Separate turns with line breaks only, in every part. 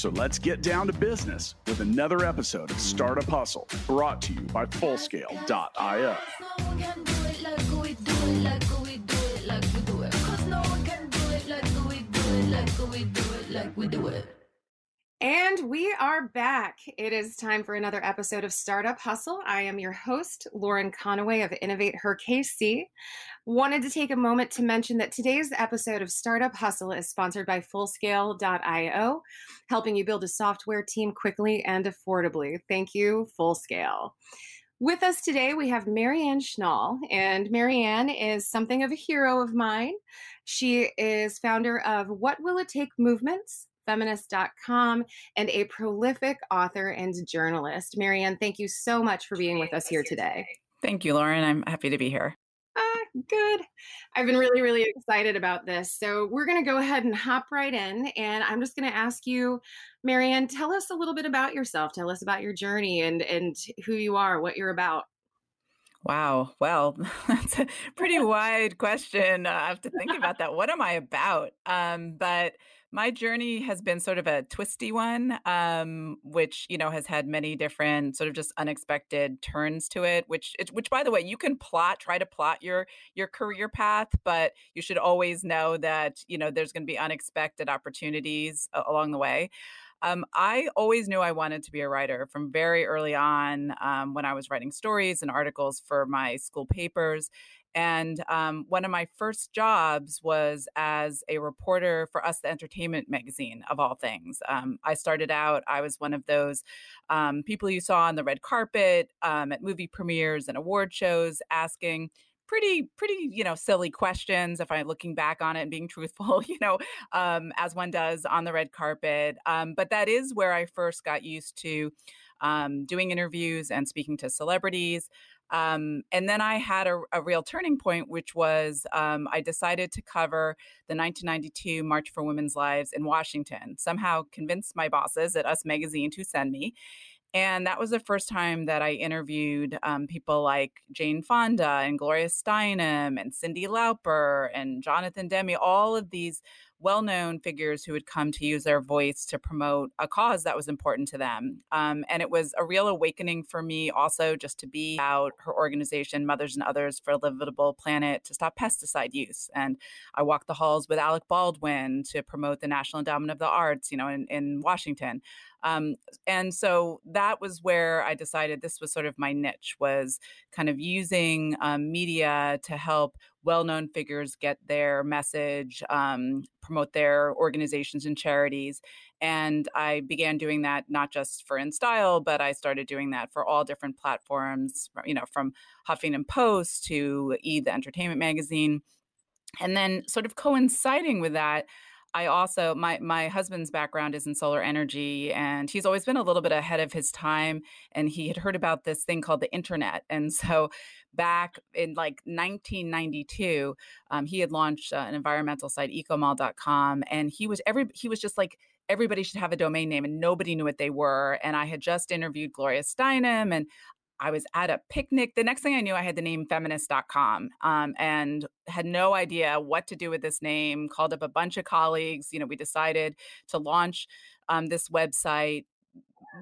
So let's get down to business with another episode of Startup Hustle brought to you by Fullscale.io.
And we are back. It is time for another episode of Startup Hustle. I am your host, Lauren Conaway of Innovate Her KC. Wanted to take a moment to mention that today's episode of Startup Hustle is sponsored by Fullscale.io, helping you build a software team quickly and affordably. Thank you, Fullscale. With us today, we have Marianne Schnall, and Marianne is something of a hero of mine. She is founder of What Will It Take Movements, feminist.com, and a prolific author and journalist. Marianne, thank you so much for being with us here today.
Thank you, Lauren. I'm happy to be here.
Good. I've been really, really excited about this. So we're going to go ahead and hop right in. And I'm just going to ask you, Marianne, tell us a little bit about yourself. Tell us about your journey and and who you are, what you're about.
Wow. Well, that's a pretty wide question. I have to think about that. What am I about? Um, but my journey has been sort of a twisty one, um, which you know has had many different sort of just unexpected turns to it. Which, which by the way, you can plot, try to plot your your career path, but you should always know that you know there's going to be unexpected opportunities along the way. Um, I always knew I wanted to be a writer from very early on um, when I was writing stories and articles for my school papers. And um, one of my first jobs was as a reporter for Us the Entertainment magazine, of all things. Um, I started out, I was one of those um, people you saw on the red carpet um, at movie premieres and award shows asking pretty pretty you know silly questions if i'm looking back on it and being truthful you know um, as one does on the red carpet um, but that is where i first got used to um, doing interviews and speaking to celebrities um, and then I had a, a, real turning point, which was um, I decided to cover the 1992 March for Women's Lives in Washington. Somehow convinced my bosses at Us Magazine to send me. And that was the first time that I interviewed um, people like Jane Fonda and Gloria Steinem and Cyndi Lauper and Jonathan Demme, all of these well known figures who had come to use their voice to promote a cause that was important to them. Um, and it was a real awakening for me also just to be out her organization, Mothers and Others for a Livable Planet, to stop pesticide use. And I walked the halls with Alec Baldwin to promote the National Endowment of the Arts, you know, in, in Washington. Um, and so that was where I decided this was sort of my niche was kind of using um, media to help well-known figures get their message, um, promote their organizations and charities. And I began doing that not just for InStyle, but I started doing that for all different platforms, you know, from Huffington Post to E! the Entertainment Magazine. And then, sort of coinciding with that, I also my my husband's background is in solar energy and he's always been a little bit ahead of his time and he had heard about this thing called the internet and so back in like 1992 um, he had launched uh, an environmental site ecomall.com and he was every he was just like everybody should have a domain name and nobody knew what they were and i had just interviewed gloria steinem and I was at a picnic. The next thing I knew, I had the name feminist.com um, and had no idea what to do with this name. Called up a bunch of colleagues. You know, we decided to launch um, this website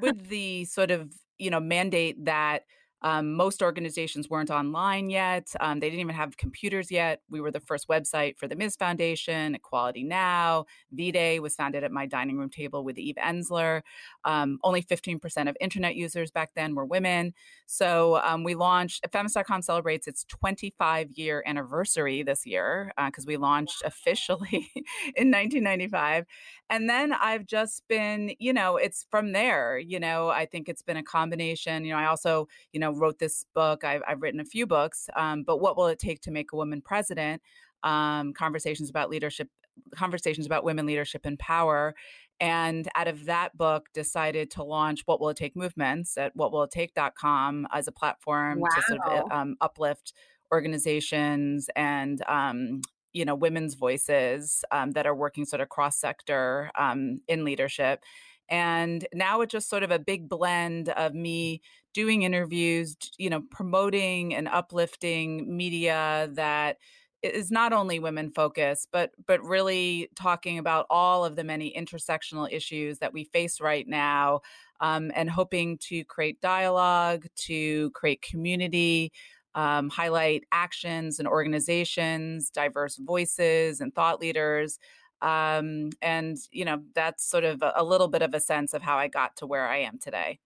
with the sort of, you know, mandate that um, most organizations weren't online yet. Um, they didn't even have computers yet. We were the first website for the Ms. Foundation, Equality Now. V Day was founded at my dining room table with Eve Ensler. Um, only 15% of internet users back then were women. So um, we launched, Feminist.com celebrates its 25 year anniversary this year because uh, we launched officially in 1995. And then I've just been, you know, it's from there, you know, I think it's been a combination. You know, I also, you know, wrote this book. I've, I've written a few books, um, but what will it take to make a woman president? Um, conversations about leadership, conversations about women leadership and power. And out of that book, decided to launch What Will It Take movements at whatwillitTake.com as a platform wow. to sort of um, uplift organizations and um, you know women's voices um, that are working sort of cross sector um, in leadership. And now it's just sort of a big blend of me doing interviews you know promoting and uplifting media that is not only women focused but but really talking about all of the many intersectional issues that we face right now um, and hoping to create dialogue to create community um, highlight actions and organizations diverse voices and thought leaders um, and you know that's sort of a, little bit of a sense of how i got to where i am today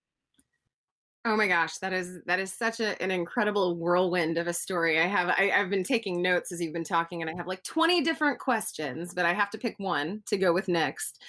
Oh my gosh, that is that is such a, an incredible whirlwind of a story. I have I, I've been taking notes as you've been talking, and I have like 20 different questions, but I have to pick one to go with next.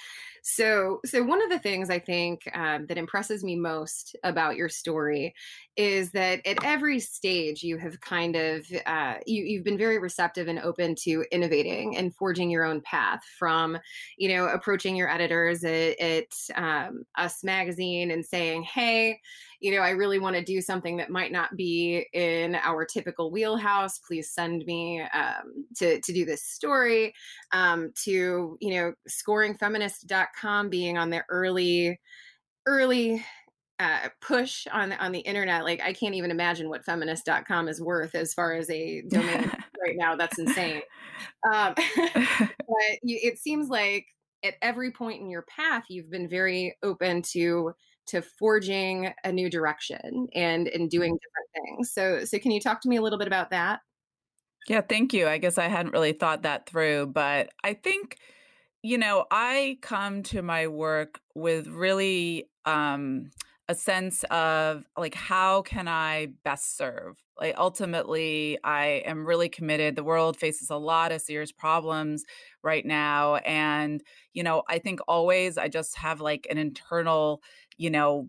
So, so one of the things I think um, that impresses me most about your story is that at every stage you have kind of uh, you, you've been very receptive and open to innovating and forging your own path from you know approaching your editors at, at um, us magazine and saying hey you know i really want to do something that might not be in our typical wheelhouse. Please send me um, to, to do this story um, to you know scoringfeminist.com being on the early early uh, push on on the internet like i can't even imagine what feminist.com is worth as far as a domain right now that's insane. Um, but you, it seems like at every point in your path you've been very open to to forging a new direction and and doing different things. So so can you talk to me a little bit about that?
Yeah thank you. I guess i hadn't really thought that through but i think you know i come to my work with really um a sense of like how can i best serve? Like ultimately i am really committed. The world faces a lot of serious problems right now and you know i think always i just have like an internal you know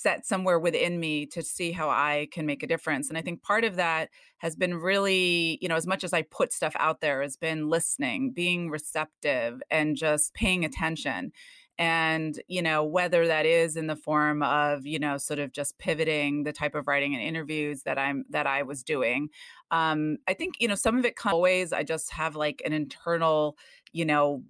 set somewhere within me to see how I can make a difference. And I think part of that has been really, you know, as much as I put stuff out there, has been listening, being receptive, and just paying attention and you know whether that is in the form of you know sort of just pivoting the type of writing and interviews that i'm that i was doing um i think you know some of it comes always i just have like an internal you know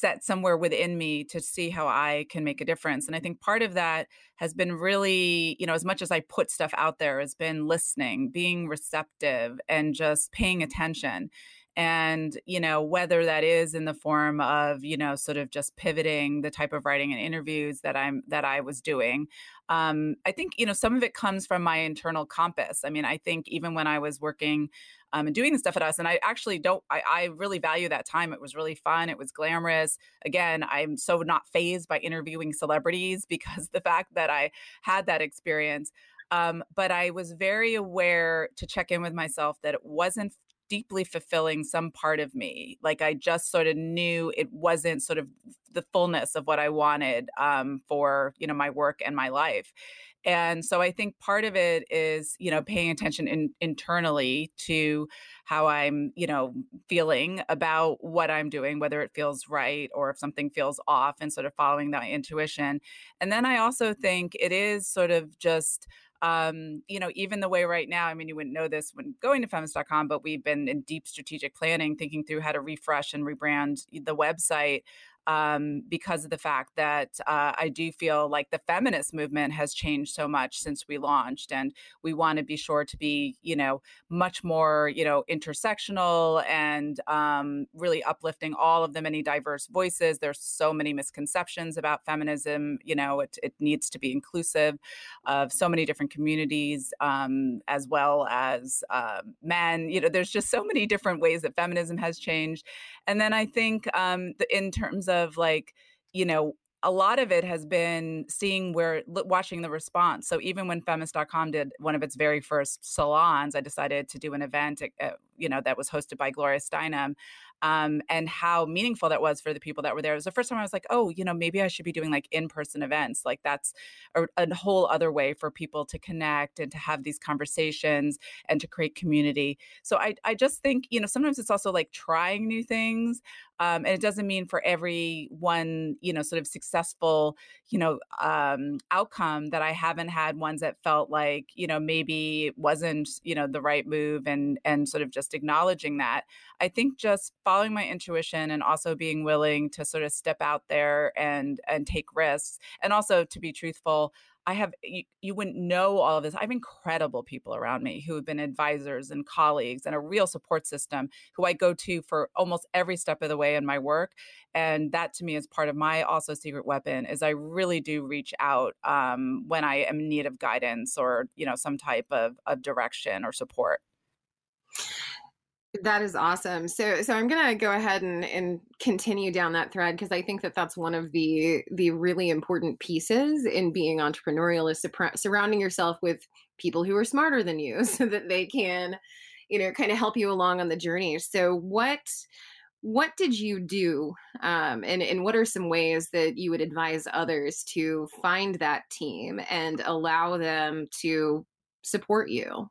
set somewhere within me to see how I can make a difference. And I think part of that has been really, you know, as much as I put stuff out there, has been listening, being receptive, and just paying attention and you know whether that is in the form of you know sort of just pivoting the type of writing and interviews that i'm that i was doing um, i think you know some of it comes from my internal compass i mean i think even when i was working um, and doing the stuff at us and i actually don't I, I really value that time it was really fun it was glamorous again i'm so not phased by interviewing celebrities because the fact that i had that experience um, but I was very aware to check in with myself that it wasn't deeply fulfilling some part of me. Like I just sort of knew it wasn't sort of the fullness of what I wanted um, for you know my work and my life. And so I think part of it is, you know, paying attention in, internally to how I'm, you know, feeling about what I'm doing, whether it feels right or if something feels off, and sort of following that intuition. And then I also think it is sort of just um, you know, even the way right now, I mean, you wouldn't know this when going to feminist.com, but we've been in deep strategic planning, thinking through how to refresh and rebrand the website um, because of the fact that uh, I do feel like the feminist movement has changed so much since we launched, and we want to be sure to be, you know, much more, you know, intersectional and um, really uplifting all of the many diverse voices. There's so many misconceptions about feminism. You know, it, it needs to be inclusive of so many different communities, um, as well as uh, men. You know, there's just so many different ways that feminism has changed, and then I think um, the, in terms of like, you know, a lot of it has been seeing where watching the response. So even when feminist.com did one of its very first salons, I decided to do an event, uh, you know that was hosted by Gloria Steinem um, and how meaningful that was for the people that were there. It was the first time I was like, oh, you know, maybe I should be doing like in person events. Like that's a, a, whole other way for people to connect and to have these conversations and to create community. So I, I just think, you know, sometimes it's also like trying new things. Um, and it doesn't mean for every one, you know, sort of successful, you know, um, outcome that I haven't had ones that felt like, you know, maybe wasn't, you know, the right move and and sort of just acknowledging that. I think just following my intuition and also being willing to sort of step out there and and take risks and also to be truthful I have you, you, wouldn't know all of this. I have incredible people around me who have been advisors and colleagues and a real support system who I go to for almost every step of the way in my work. And that to me is part of my also secret weapon is I really do reach out um, when I am in need of guidance or you know some type of, of direction or support.
That is awesome. So, so I'm gonna go ahead and, and continue down that thread because I think that that's one of the the really important pieces in being entrepreneurial is surrounding yourself with people who are smarter than you, so that they can, you know, kind of help you along on the journey. So, what what did you do, um, and and what are some ways that you would advise others to find that team and allow them to support you?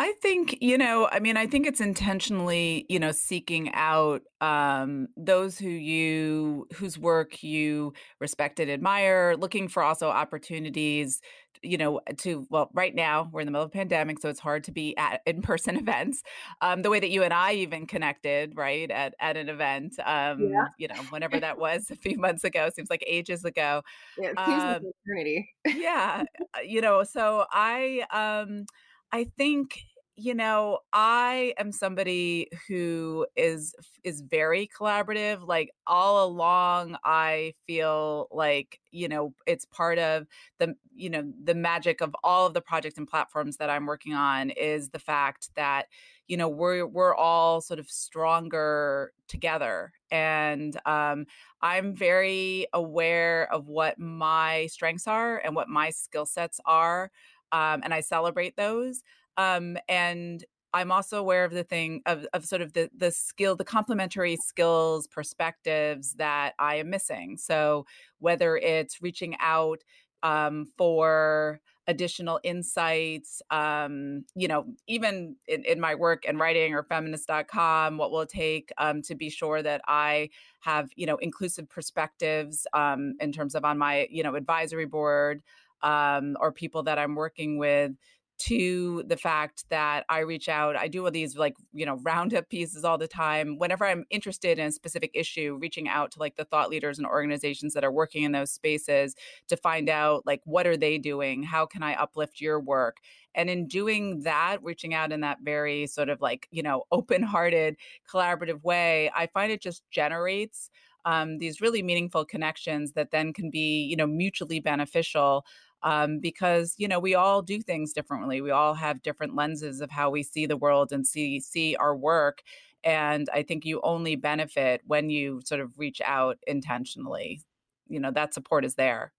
I think, you know, I mean, I think it's intentionally, you know, seeking out um, those who you, whose work you respect and admire, looking for also opportunities, you know, to, well, right now we're in the middle of a pandemic, so it's hard to be at in person events. Um, the way that you and I even connected, right, at, at an event, um, yeah. you know, whenever that was a few months ago, seems like ages ago.
Yeah, it seems um, like eternity.
yeah. Uh, you know, so I, um, I think you know i am somebody who is is very collaborative like all along i feel like you know it's part of the you know the magic of all of the projects and platforms that i'm working on is the fact that you know we're we're all sort of stronger together. And um, i'm very aware of what my strengths are and what my skill sets are um, and i celebrate those um, and I'm also aware of the thing of, of sort of the the skill, the complementary skills, perspectives that I am missing. So whether it's reaching out um, for additional insights, um, you know, even in, in, my work and writing or feminist.com, what will it take um, to be sure that I have, you know, inclusive perspectives um, in terms of on my, you know, advisory board um, or people that I'm working with to the fact that I reach out. I do all these like, you know, roundup pieces all the time. Whenever I'm interested in a specific issue, reaching out to like the thought leaders and organizations that are working in those spaces to find out like what are they doing? How can I uplift your work? And in doing that, reaching out in that very sort of like, you know, open-hearted, collaborative way, I find it just generates um, these really meaningful connections that then can be, you know, mutually beneficial um, because you know we all do things differently. We all have different lenses of how we see the world and see see our work. And I think you only benefit when you sort of reach out intentionally. You know that support is there.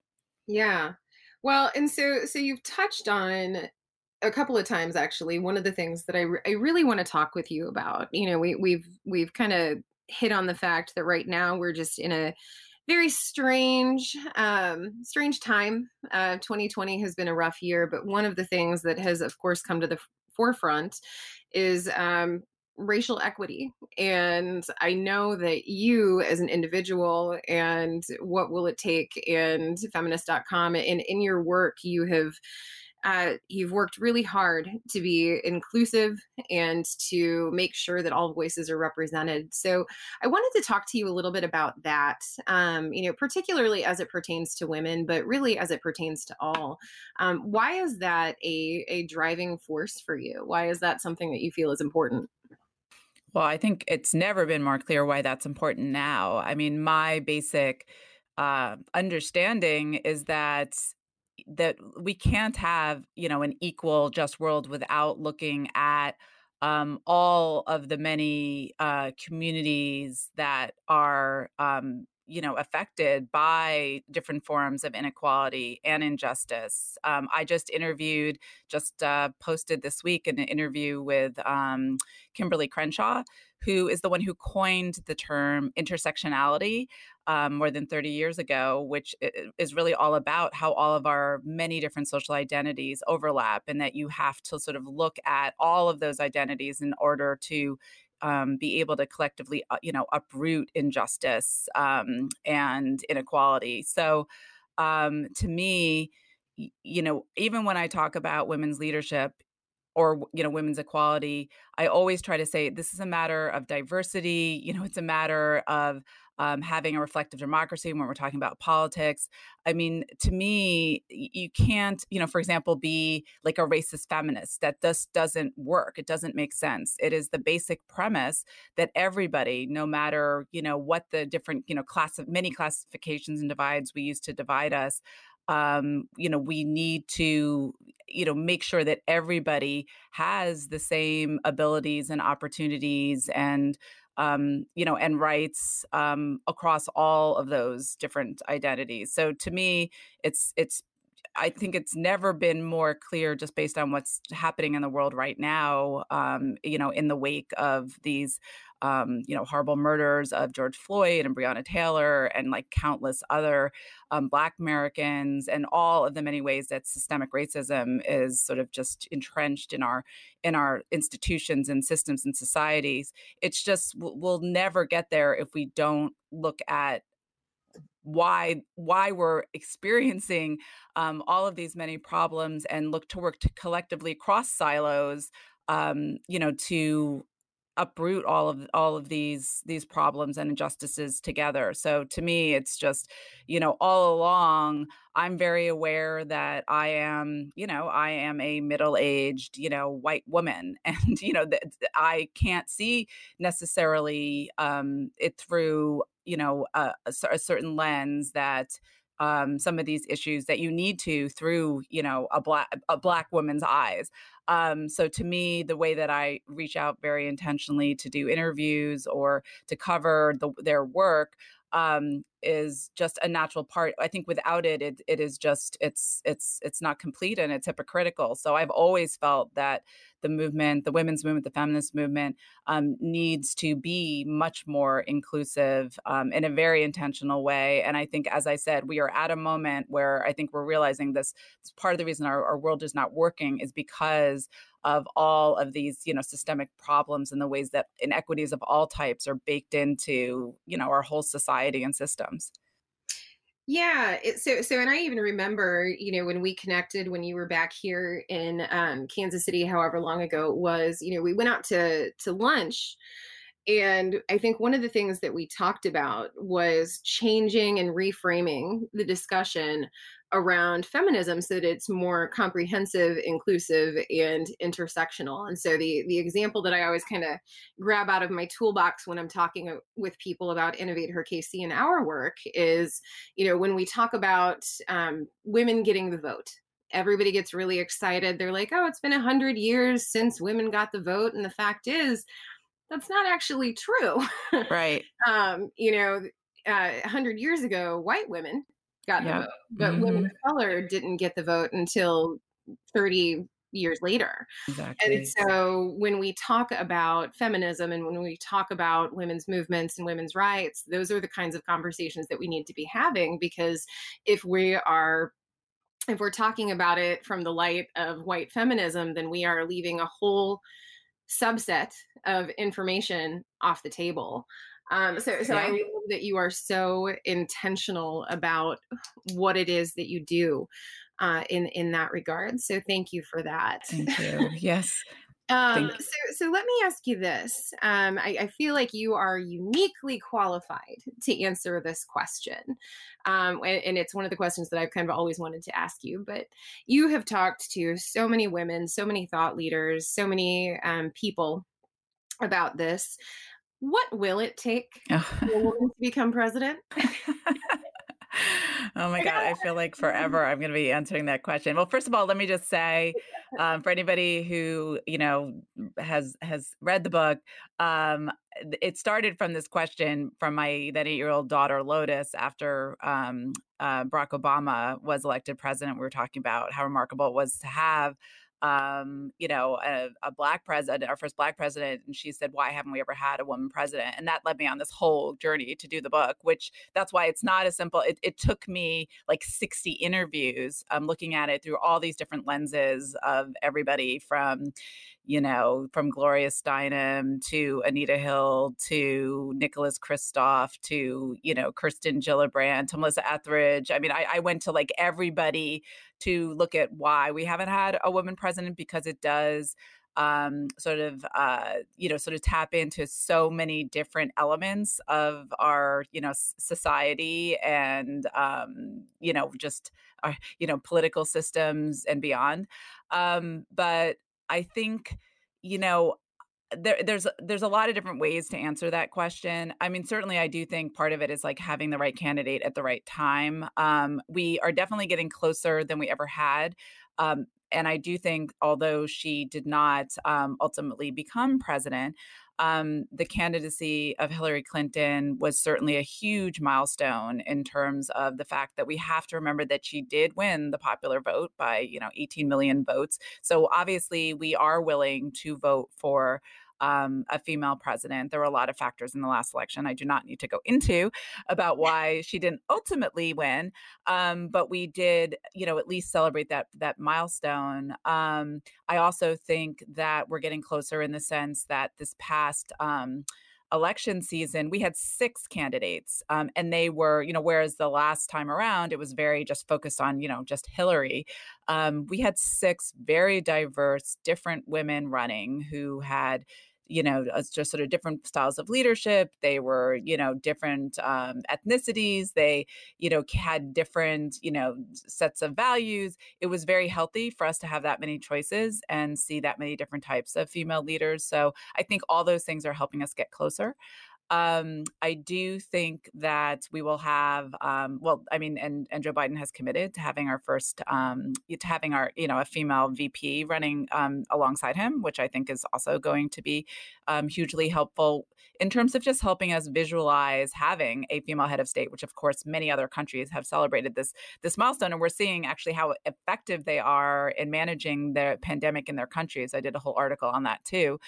Yeah. Well, and so so you've touched on a couple of times actually one of the things that I, re- I really want to talk with you about you know we we've we've kind of hit on the fact that right now we're just in a very strange um, strange time. Uh, 2020 has been a rough year but one of the things that has of course come to the forefront is um, racial equity. And i know that you as an individual and what will it take and feminist.com and in your work you have uh, you've worked really hard to be inclusive and to make sure that all voices are represented. So I wanted to talk to you a little bit about that, um, you know, particularly as it pertains to women, but really as it pertains to all. Um, why is that a, a driving force for you? Why is that something that you feel is important?
Well, I think it's never been more clear why that's important now. I mean, my basic uh, understanding is that that we can't have you know an equal just world without looking at um, all of the many uh, communities that are um, you know affected by different forms of inequality and injustice. Um, i just interviewed just uh, posted this week an interview with um, kimberly crenshaw who is the one who coined the term intersectionality um, more than 30 years ago, which is really all about how all of our many different social identities overlap, and that you have to sort of look at all of those identities in order to um, be able to collectively, uh, you know, uproot injustice um, and inequality. So, um, to me, you know, even when I talk about women's leadership, or you know women's equality i always try to say this is a matter of diversity you know it's a matter of um, having a reflective democracy when we're talking about politics. I mean to me you can't you know for example be like a racist feminist. That just doesn't work. It doesn't make sense. It is the basic premise that everybody no matter you know what the different you know class of many classifications and divides we use to divide us um, you know, we need to, you know, make sure that everybody has the same abilities and opportunities and, um, you know, and rights um, across all of those different identities. So to me, it's it's I think it's never been more clear just based on what's happening in the world right now, um, you know, in the wake of these um, you know, horrible murders of George Floyd and Breonna Taylor and like countless other um, Black Americans and all of the many ways that systemic racism is sort of just entrenched in our in our institutions and systems and societies. It's just we'll never get there if we don't look at why why we're experiencing um, all of these many problems and look to work to collectively cross silos um, you know to uproot all of all of these these problems and injustices together. So to me it's just you know all along i'm very aware that i am you know i am a middle-aged you know white woman. And you know that i can't see necessarily um it through you know a, a certain lens that um, some of these issues that you need to through you know a black a black woman's eyes um, so to me, the way that I reach out very intentionally to do interviews or to cover the, their work um, is just a natural part. I think without it, it, it is just it's it's it's not complete and it's hypocritical. So I've always felt that the movement, the women's movement, the feminist movement, um, needs to be much more inclusive um, in a very intentional way. And I think, as I said, we are at a moment where I think we're realizing this. this part of the reason our, our world is not working is because of all of these you know systemic problems and the ways that inequities of all types are baked into you know our whole society and systems
yeah. It, so, so, and I even remember, you know, when we connected when you were back here in um, Kansas City, however long ago it was, you know, we went out to to lunch, and I think one of the things that we talked about was changing and reframing the discussion around feminism so that it's more comprehensive, inclusive, and intersectional. And so the the example that I always kind of grab out of my toolbox when I'm talking uh, with people about Innovate Her KC and our work is, you know, when we talk about um, women getting the vote. Everybody gets really excited. They're like, "Oh, it's been a hundred years since women got the vote," and the fact is, that's not actually true.
Right.
um, you know, uh, 100 years ago, white women got the vote, but mm-hmm. women of color didn't get the vote until 30 years later. Exactly. And so when we talk about feminism and when we talk about women's movements and women's rights, those are the kinds of conversations that we need to be having because if we are if we're talking about it from the light of white feminism, then we are leaving a whole subset of information off the table. Um, so, so yeah. I love that you are so intentional about what it is that you do uh, in in that regard. So, thank you for that.
Thank you. Yes.
Um, so, so let me ask you this. Um, I, I, feel like you are uniquely qualified to answer this question. Um, and, and, it's one of the questions that I've kind of always wanted to ask you. But you have talked to so many women, so many thought leaders, so many um, people about this. What will it take oh. for a woman to become president?
oh my God. I feel like forever I'm going to be answering that question. Well, first of all, let me just say um, for anybody who, you know, has, has read the book, um, it started from this question from my then eight year old daughter, Lotus, after um, uh, Barack Obama was elected president. We were talking about how remarkable it was to have um, you know, a, a, black president, our first black president. And she said, Why haven't we ever had a woman president? And that led me on this whole journey to do the book, which that's why it's not as simple. It, it took me like 60 interviews, um, looking at it through all these different lenses of everybody from, you know, from Gloria Steinem to Anita Hill to Nicholas Kristof to, you know, Kirsten Gillibrand to Melissa Etheridge. I mean, I, I went to like everybody to look at why we haven't had a woman president because it does um, sort of uh, you know sort of tap into so many different elements of our you know society and um, you know just our you know political systems and beyond. Um, but I think, you know, there, there's there's a lot of different ways to answer that question. I mean, certainly, I do think part of it is like having the right candidate at the right time. Um, we are definitely getting closer than we ever had. Um, and I do think, although she did not um, ultimately become president, um, the candidacy of Hillary Clinton was certainly a huge milestone in terms of the fact that we have to remember that she did win the popular vote by, you know, 18 million votes. So obviously, we are willing to vote for um, a female president. There were a lot of factors in the last election I do not need to go into about why she didn't ultimately win, um, but we did, you know, at least celebrate that that milestone. Um, I also think that we're getting closer in the sense that this past um, election season, we had six candidates, um, and they were, you know, whereas the last time around it was very just focused on, you know, just Hillary. Um, we had six very diverse, different women running who had, you know, just sort of different styles of leadership. They were, you know, different um, ethnicities. They, you know, had different, you know, sets of values. It was very healthy for us to have that many choices and see that many different types of female leaders. So I think all those things are helping us get closer. Um, I do think that we will have, um, well, I mean, and, and Joe Biden has committed to having our first, um, to having our, you know, a female VP running um, alongside him, which I think is also going to be um, hugely helpful in terms of just helping us visualize having a female head of state, which of course many other countries have celebrated this this milestone, and we're seeing actually how effective they are in managing the pandemic in their countries. I did a whole article on that too,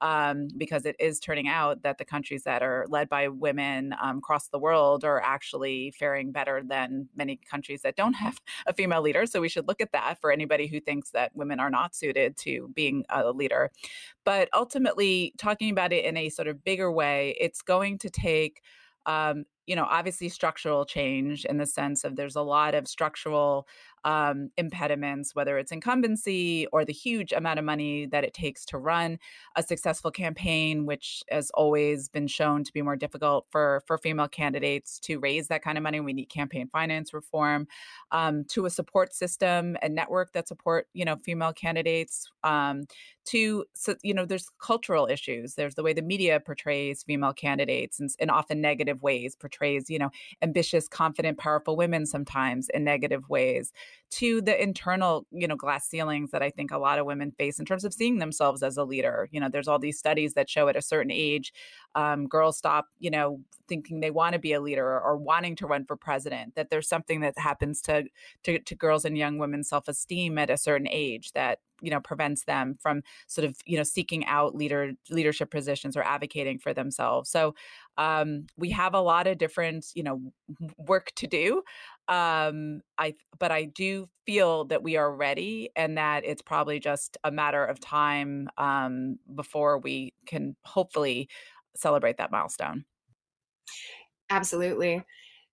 um, because it is turning out that the countries that are led by women um, across the world are actually faring better than many countries that don't have a female leader. So we should look at that for anybody who thinks that women are not suited to being a leader. But ultimately, talking about it in a sort of bigger way, it's going to take um, you know, obviously structural change in the sense of there's a lot of structural um, impediments, whether it's incumbency or the huge amount of money that it takes to run a successful campaign, which has always been shown to be more difficult for for female candidates to raise that kind of money. We need campaign finance reform, um, to a support system and network that support you know female candidates. Um, to so, you know, there's cultural issues. There's the way the media portrays female candidates in often negative ways, portrays you know ambitious, confident, powerful women sometimes in negative ways to the internal, you know, glass ceilings that I think a lot of women face in terms of seeing themselves as a leader. You know, there's all these studies that show at a certain age, um, girls stop, you know, thinking they want to be a leader or, or, wanting to run for president. That there's something that happens to, to to girls and young women's self esteem at a certain age that you know prevents them from sort of you know seeking out leader leadership positions or advocating for themselves. So um, we have a lot of different you know work to do um, i but i do feel that we are ready and that it's probably just a matter of time um, before we can hopefully celebrate that milestone.
Absolutely.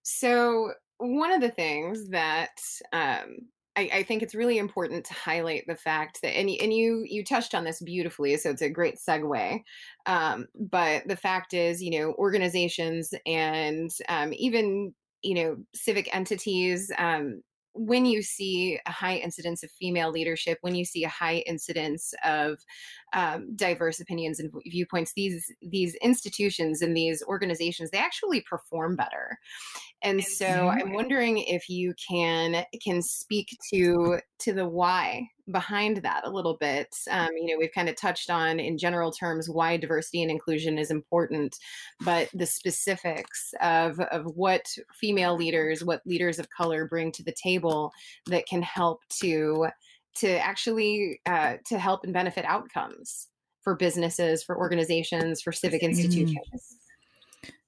So one of the things that um, I, I, think it's really important to highlight the fact that and, and you you touched on this beautifully so it's a great segue um, but the fact is you know organizations and um, even you know civic entities um, when you see a high incidence of female leadership when you see a high incidence of um, diverse opinions and viewpoints, these these institutions and these organizations they actually perform better. And so I'm wondering if you can can speak to to the why behind that a little bit. Um, you know, we've kind of touched on in general terms why diversity and inclusion is important, but the specifics of of what female leaders, what leaders of color bring to the table that can help to to actually uh, to help and benefit outcomes for businesses, for organizations, for civic institutions.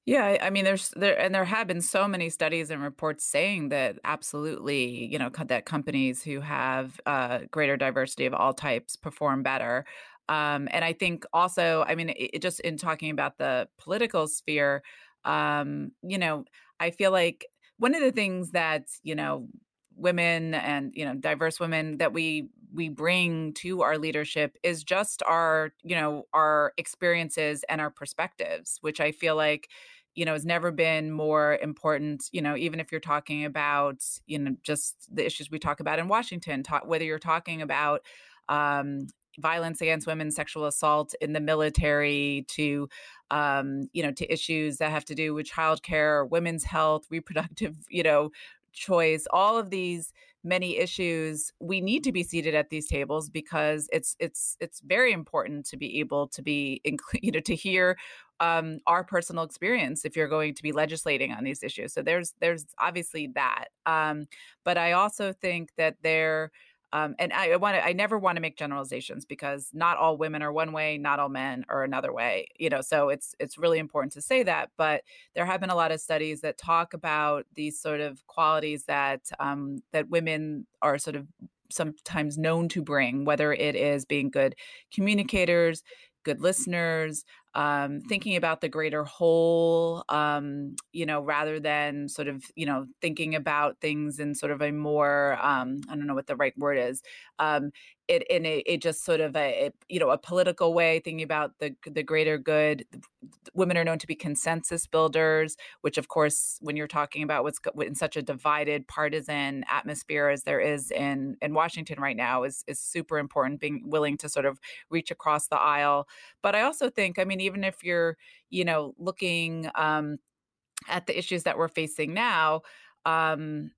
Yeah, I mean, there's there and there have been so many studies and reports saying that absolutely, you know, that companies who have uh, greater diversity of all types perform better. Um, and I think also, I mean, it, just in talking about the political sphere, um, you know, I feel like one of the things that you know women and you know diverse women that we we bring to our leadership is just our you know our experiences and our perspectives which i feel like you know has never been more important you know even if you're talking about you know just the issues we talk about in washington talk, whether you're talking about um, violence against women sexual assault in the military to um, you know to issues that have to do with childcare women's health reproductive you know choice all of these many issues we need to be seated at these tables because it's it's it's very important to be able to be you know to hear um, our personal experience if you're going to be legislating on these issues. So there's there's obviously that. Um, but i also think that there um, and I want to, I never want to make generalizations because not all women are one way, not all men are another way, you know, so it's, it's really important to say that, but there have been a lot of studies that talk about these sort of qualities that, um, that women are sort of sometimes known to bring, whether it is being good communicators, good listeners, um, thinking about the greater whole, um, you know, rather than sort of, you know, thinking about things in sort of a more, um, I don't know what the right word is, um, it in a, just sort of a, a, you know a political way thinking about the the greater good women are known to be consensus builders which of course when you're talking about what's in such a divided partisan atmosphere as there is in in Washington right now is is super important being willing to sort of reach across the aisle. But I also think I mean even if you're you know looking um at the issues that we're facing now um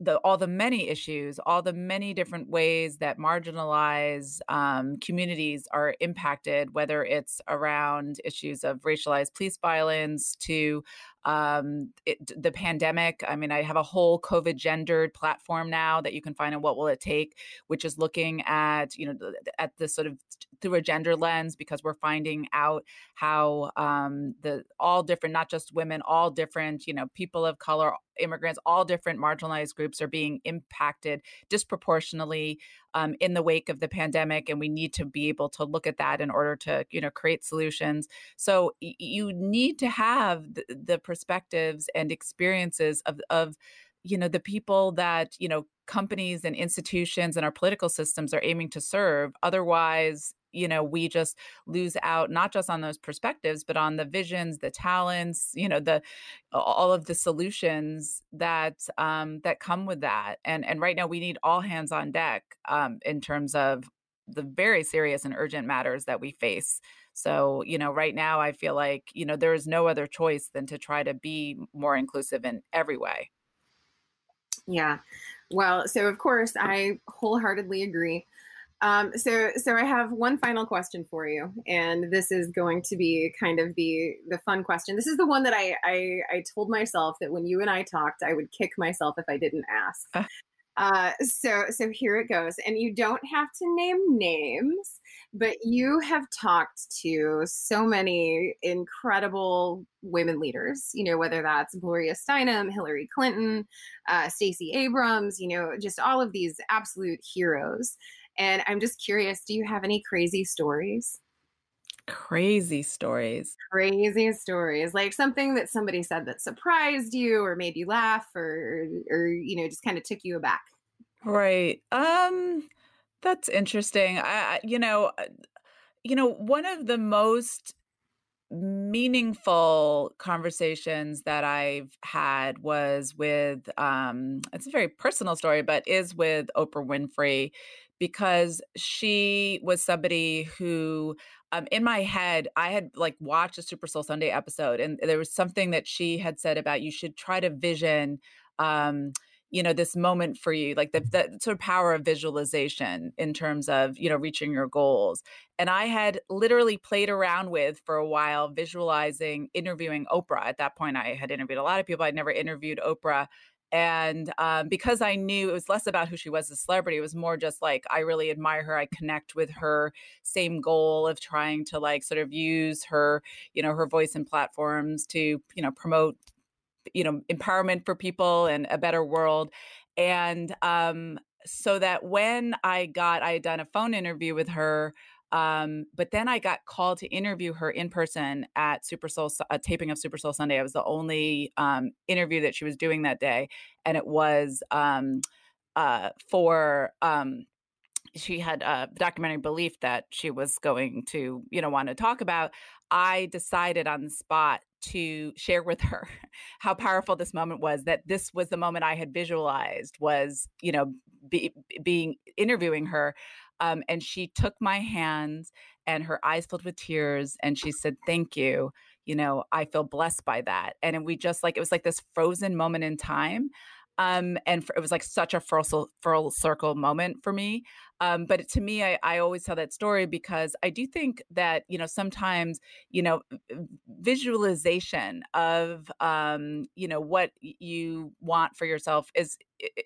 the all the many issues, all the many different ways that marginalized um, communities are impacted, whether it's around issues of racialized police violence to um, it, the pandemic. I mean, I have a whole COVID gendered platform now that you can find on What Will It Take, which is looking at you know at the sort of through a gender lens because we're finding out how um, the all different, not just women, all different, you know, people of color, immigrants, all different marginalized groups are being impacted disproportionately um, in the wake of the pandemic, and we need to be able to look at that in order to, you know, create solutions. So you need to have the, the perspectives and experiences of of you know the people that you know companies and institutions and our political systems are aiming to serve otherwise you know we just lose out not just on those perspectives but on the visions the talents you know the all of the solutions that um that come with that. And and right now we need all hands on deck um in terms of the very serious and urgent matters that we face. So you know right now i feel like you know there is no other choice than to try to be more inclusive in every way.
Yeah. Well so of course i wholeheartedly agree um, so, so I have one final question for you, and this is going to be kind of the the fun question. This is the one that I I, I told myself that when you and I talked, I would kick myself if I didn't ask. Uh. Uh, so, so here it goes, and you don't have to name names, but you have talked to so many incredible women leaders. You know, whether that's Gloria Steinem, Hillary Clinton, uh, Stacey Abrams. You know, just all of these absolute heroes. And I'm just curious do you have any crazy stories?
Crazy stories.
Crazy stories. Like something that somebody said that surprised you or made you laugh or or you know just kind of took you aback.
Right. Um that's interesting. I you know uh, you know one of the most meaningful conversations that I've had was with um it's a very personal story but is with Oprah Winfrey because she was somebody who um, in my head, I had like watched a Super Soul Sunday episode, and there was something that she had said about you should try to vision um, you know this moment for you like the, the sort of power of visualization in terms of you know reaching your goals and i had literally played around with for a while visualizing interviewing oprah. At that point i had interviewed a lot of people. I'd never interviewed oprah and um, because i knew it was less about who she was as a celebrity it was more just like i really admire her i connect with her same goal of trying to like sort of use her you know her voice and platforms to you know promote you know empowerment for people and a better world and um so that when i got i had done a phone interview with her um, but then I got called to interview her in person at Super Soul, a taping of Super Soul Sunday. I was the only um, interview that she was doing that day, and it was um, uh, for um, she had a documentary belief that she was going to, you know, want to talk about. I decided on the spot to share with her how powerful this moment was that this was the moment i had visualized was you know be, being interviewing her um, and she took my hands and her eyes filled with tears and she said thank you you know i feel blessed by that and we just like it was like this frozen moment in time um, and for, it was like such a full, full circle moment for me. Um, but to me, I, I always tell that story because I do think that you know sometimes you know visualization of um, you know what you want for yourself is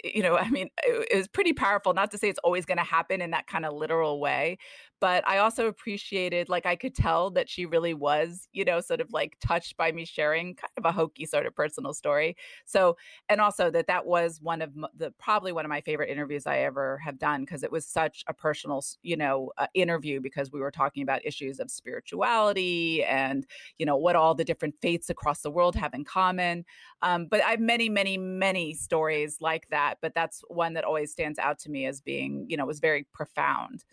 you know I mean it was pretty powerful. Not to say it's always going to happen in that kind of literal way, but I also appreciated like I could tell that she really was you know sort of like touched by me sharing kind of a hokey sort of personal story. So and also that that was one of the probably one of my favorite interviews I ever have done because it was such a personal, you know, uh, interview because we were talking about issues of spirituality and, you know, what all the different faiths across the world have in common. Um, but I have many, many, many stories like that. But that's one that always stands out to me as being, you know, was very profound.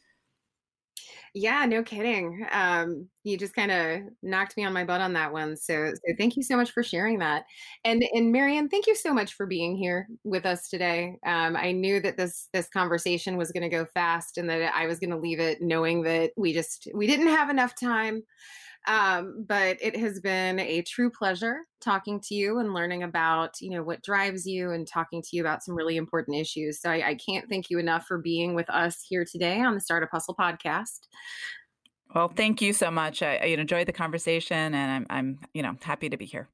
Yeah, no kidding. Um, you just kind of knocked me on my butt on that one. So, so thank you so much for sharing that. And and Marianne, thank you so much for being here with us today. Um, I knew that this this conversation was going to go fast, and that I was going to leave it knowing that we just we didn't have enough time. Um, but it has been a true pleasure talking to you and learning about you know what drives you and talking to you about some really important issues. So I, I can't thank you enough for being with us here today on the Startup Hustle podcast.
Well, thank you so much. I, I enjoyed the conversation, and I'm, I'm, you know, happy to be here.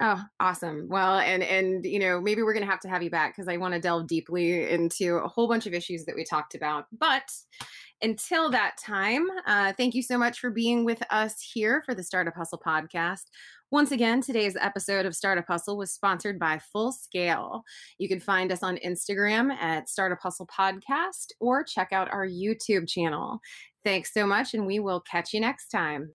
Oh, awesome. Well, and and you know, maybe we're going to have to have you back because I want to delve deeply into a whole bunch of issues that we talked about. But until that time, uh, thank you so much for being with us here for the Startup Hustle podcast. Once again, today's episode of Startup Hustle was sponsored by Full Scale. You can find us on Instagram at Startup Hustle Podcast or check out our YouTube channel. Thanks so much, and we will catch you next time.